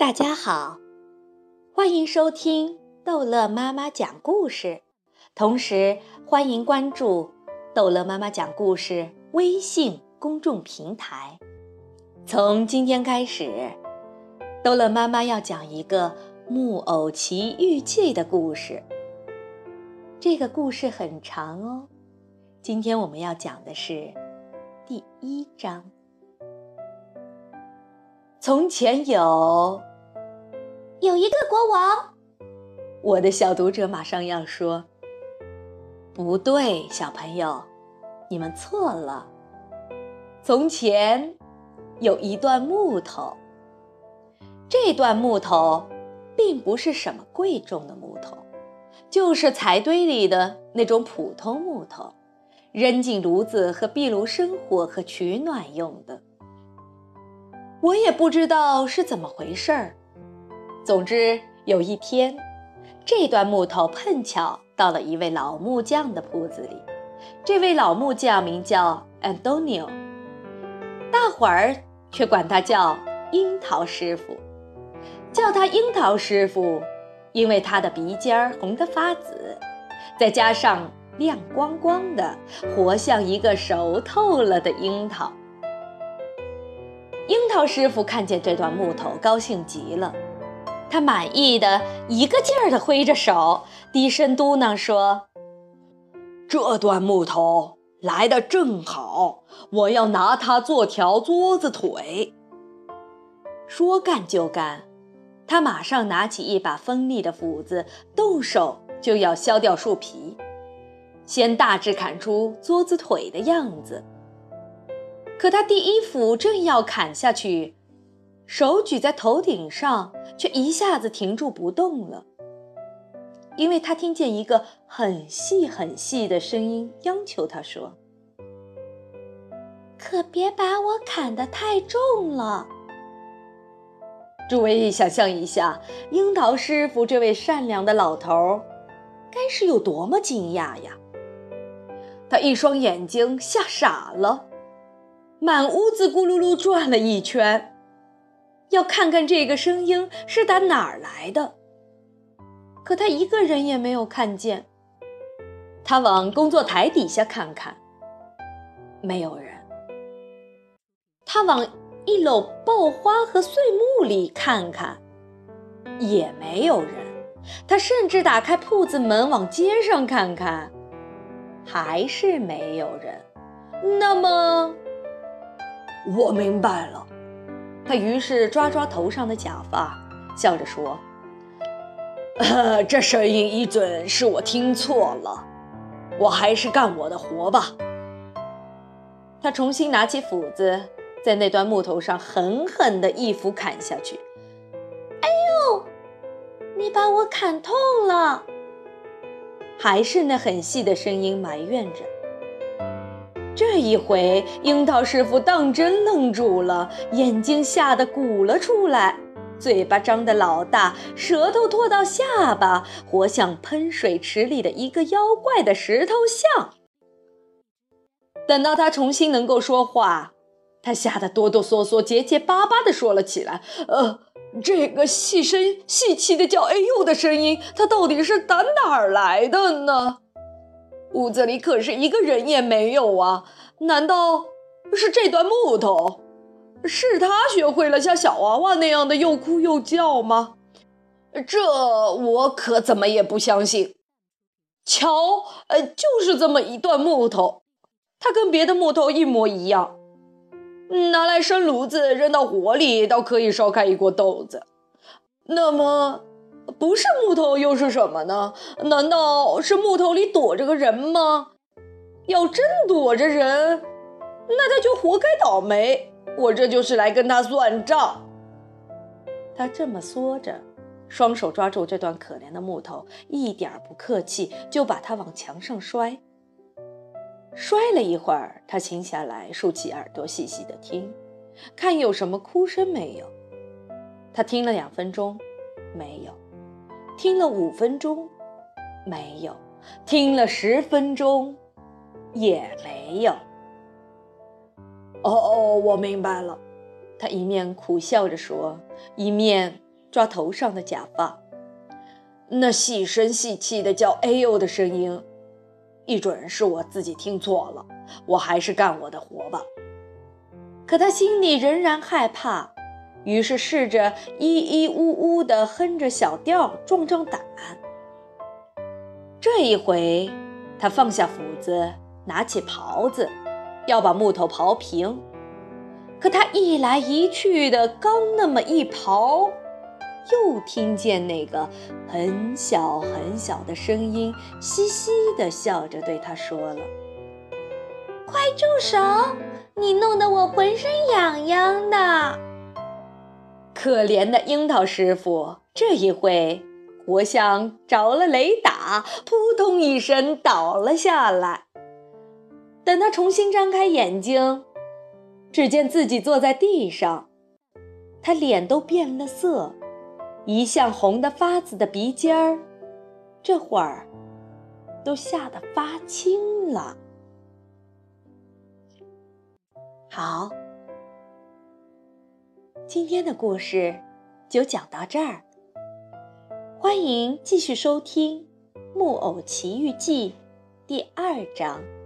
大家好，欢迎收听逗乐妈妈讲故事，同时欢迎关注逗乐妈妈讲故事微信公众平台。从今天开始，逗乐妈妈要讲一个《木偶奇遇记》的故事。这个故事很长哦，今天我们要讲的是第一章。从前有。有一个国王，我的小读者马上要说：“不对，小朋友，你们错了。从前有一段木头，这段木头并不是什么贵重的木头，就是柴堆里的那种普通木头，扔进炉子和壁炉生火和取暖用的。我也不知道是怎么回事儿。”总之，有一天，这段木头碰巧到了一位老木匠的铺子里。这位老木匠名叫 Antonio，大伙儿却管他叫樱桃师傅。叫他樱桃师傅，因为他的鼻尖儿红得发紫，再加上亮光光的，活像一个熟透了的樱桃。樱桃师傅看见这段木头，高兴极了。他满意的一个劲儿地挥着手，低声嘟囔说：“这段木头来的正好，我要拿它做条桌子腿。”说干就干，他马上拿起一把锋利的斧子，动手就要削掉树皮，先大致砍出桌子腿的样子。可他第一斧正要砍下去。手举在头顶上，却一下子停住不动了，因为他听见一个很细很细的声音央求他说：“可别把我砍得太重了。”诸位想象一下，樱桃师傅这位善良的老头，该是有多么惊讶呀！他一双眼睛吓傻了，满屋子咕噜噜转了一圈。要看看这个声音是打哪儿来的，可他一个人也没有看见。他往工作台底下看看，没有人；他往一篓爆花和碎木里看看，也没有人；他甚至打开铺子门往街上看看，还是没有人。那么，我明白了。他于是抓抓头上的假发，笑着说：“这声音一准是我听错了，我还是干我的活吧。”他重新拿起斧子，在那段木头上狠狠地一斧砍下去。“哎呦，你把我砍痛了！”还是那很细的声音埋怨着。这一回，樱桃师傅当真愣住了，眼睛吓得鼓了出来，嘴巴张得老大，舌头拖到下巴，活像喷水池里的一个妖怪的石头像。等到他重新能够说话，他吓得哆哆嗦嗦、结结巴巴地说了起来：“呃，这个细声细气的叫‘哎呦’的声音，它到底是打哪儿来的呢？”屋子里可是一个人也没有啊！难道是这段木头？是他学会了像小娃娃那样的又哭又叫吗？这我可怎么也不相信。瞧，呃，就是这么一段木头，它跟别的木头一模一样，拿来生炉子，扔到火里，倒可以烧开一锅豆子。那么。不是木头又是什么呢？难道是木头里躲着个人吗？要真躲着人，那他就活该倒霉。我这就是来跟他算账。他这么说着，双手抓住这段可怜的木头，一点不客气，就把它往墙上摔。摔了一会儿，他停下来，竖起耳朵，细细的听，看有什么哭声没有。他听了两分钟，没有。听了五分钟，没有；听了十分钟，也没有。哦哦，我明白了。他一面苦笑着说，一面抓头上的假发。那细声细气的叫“哎呦”的声音，一准是我自己听错了。我还是干我的活吧。可他心里仍然害怕，于是试着咿咿呜呜地哼着小调壮壮胆。这一回，他放下斧子，拿起刨子，要把木头刨平。可他一来一去的，刚那么一刨。又听见那个很小很小的声音，嘻嘻地笑着对他说了：“快住手！你弄得我浑身痒痒的。”可怜的樱桃师傅这一回，活像着了雷打，扑通一声倒了下来。等他重新张开眼睛，只见自己坐在地上，他脸都变了色。一向红得发紫的鼻尖儿，这会儿都吓得发青了。好，今天的故事就讲到这儿。欢迎继续收听《木偶奇遇记》第二章。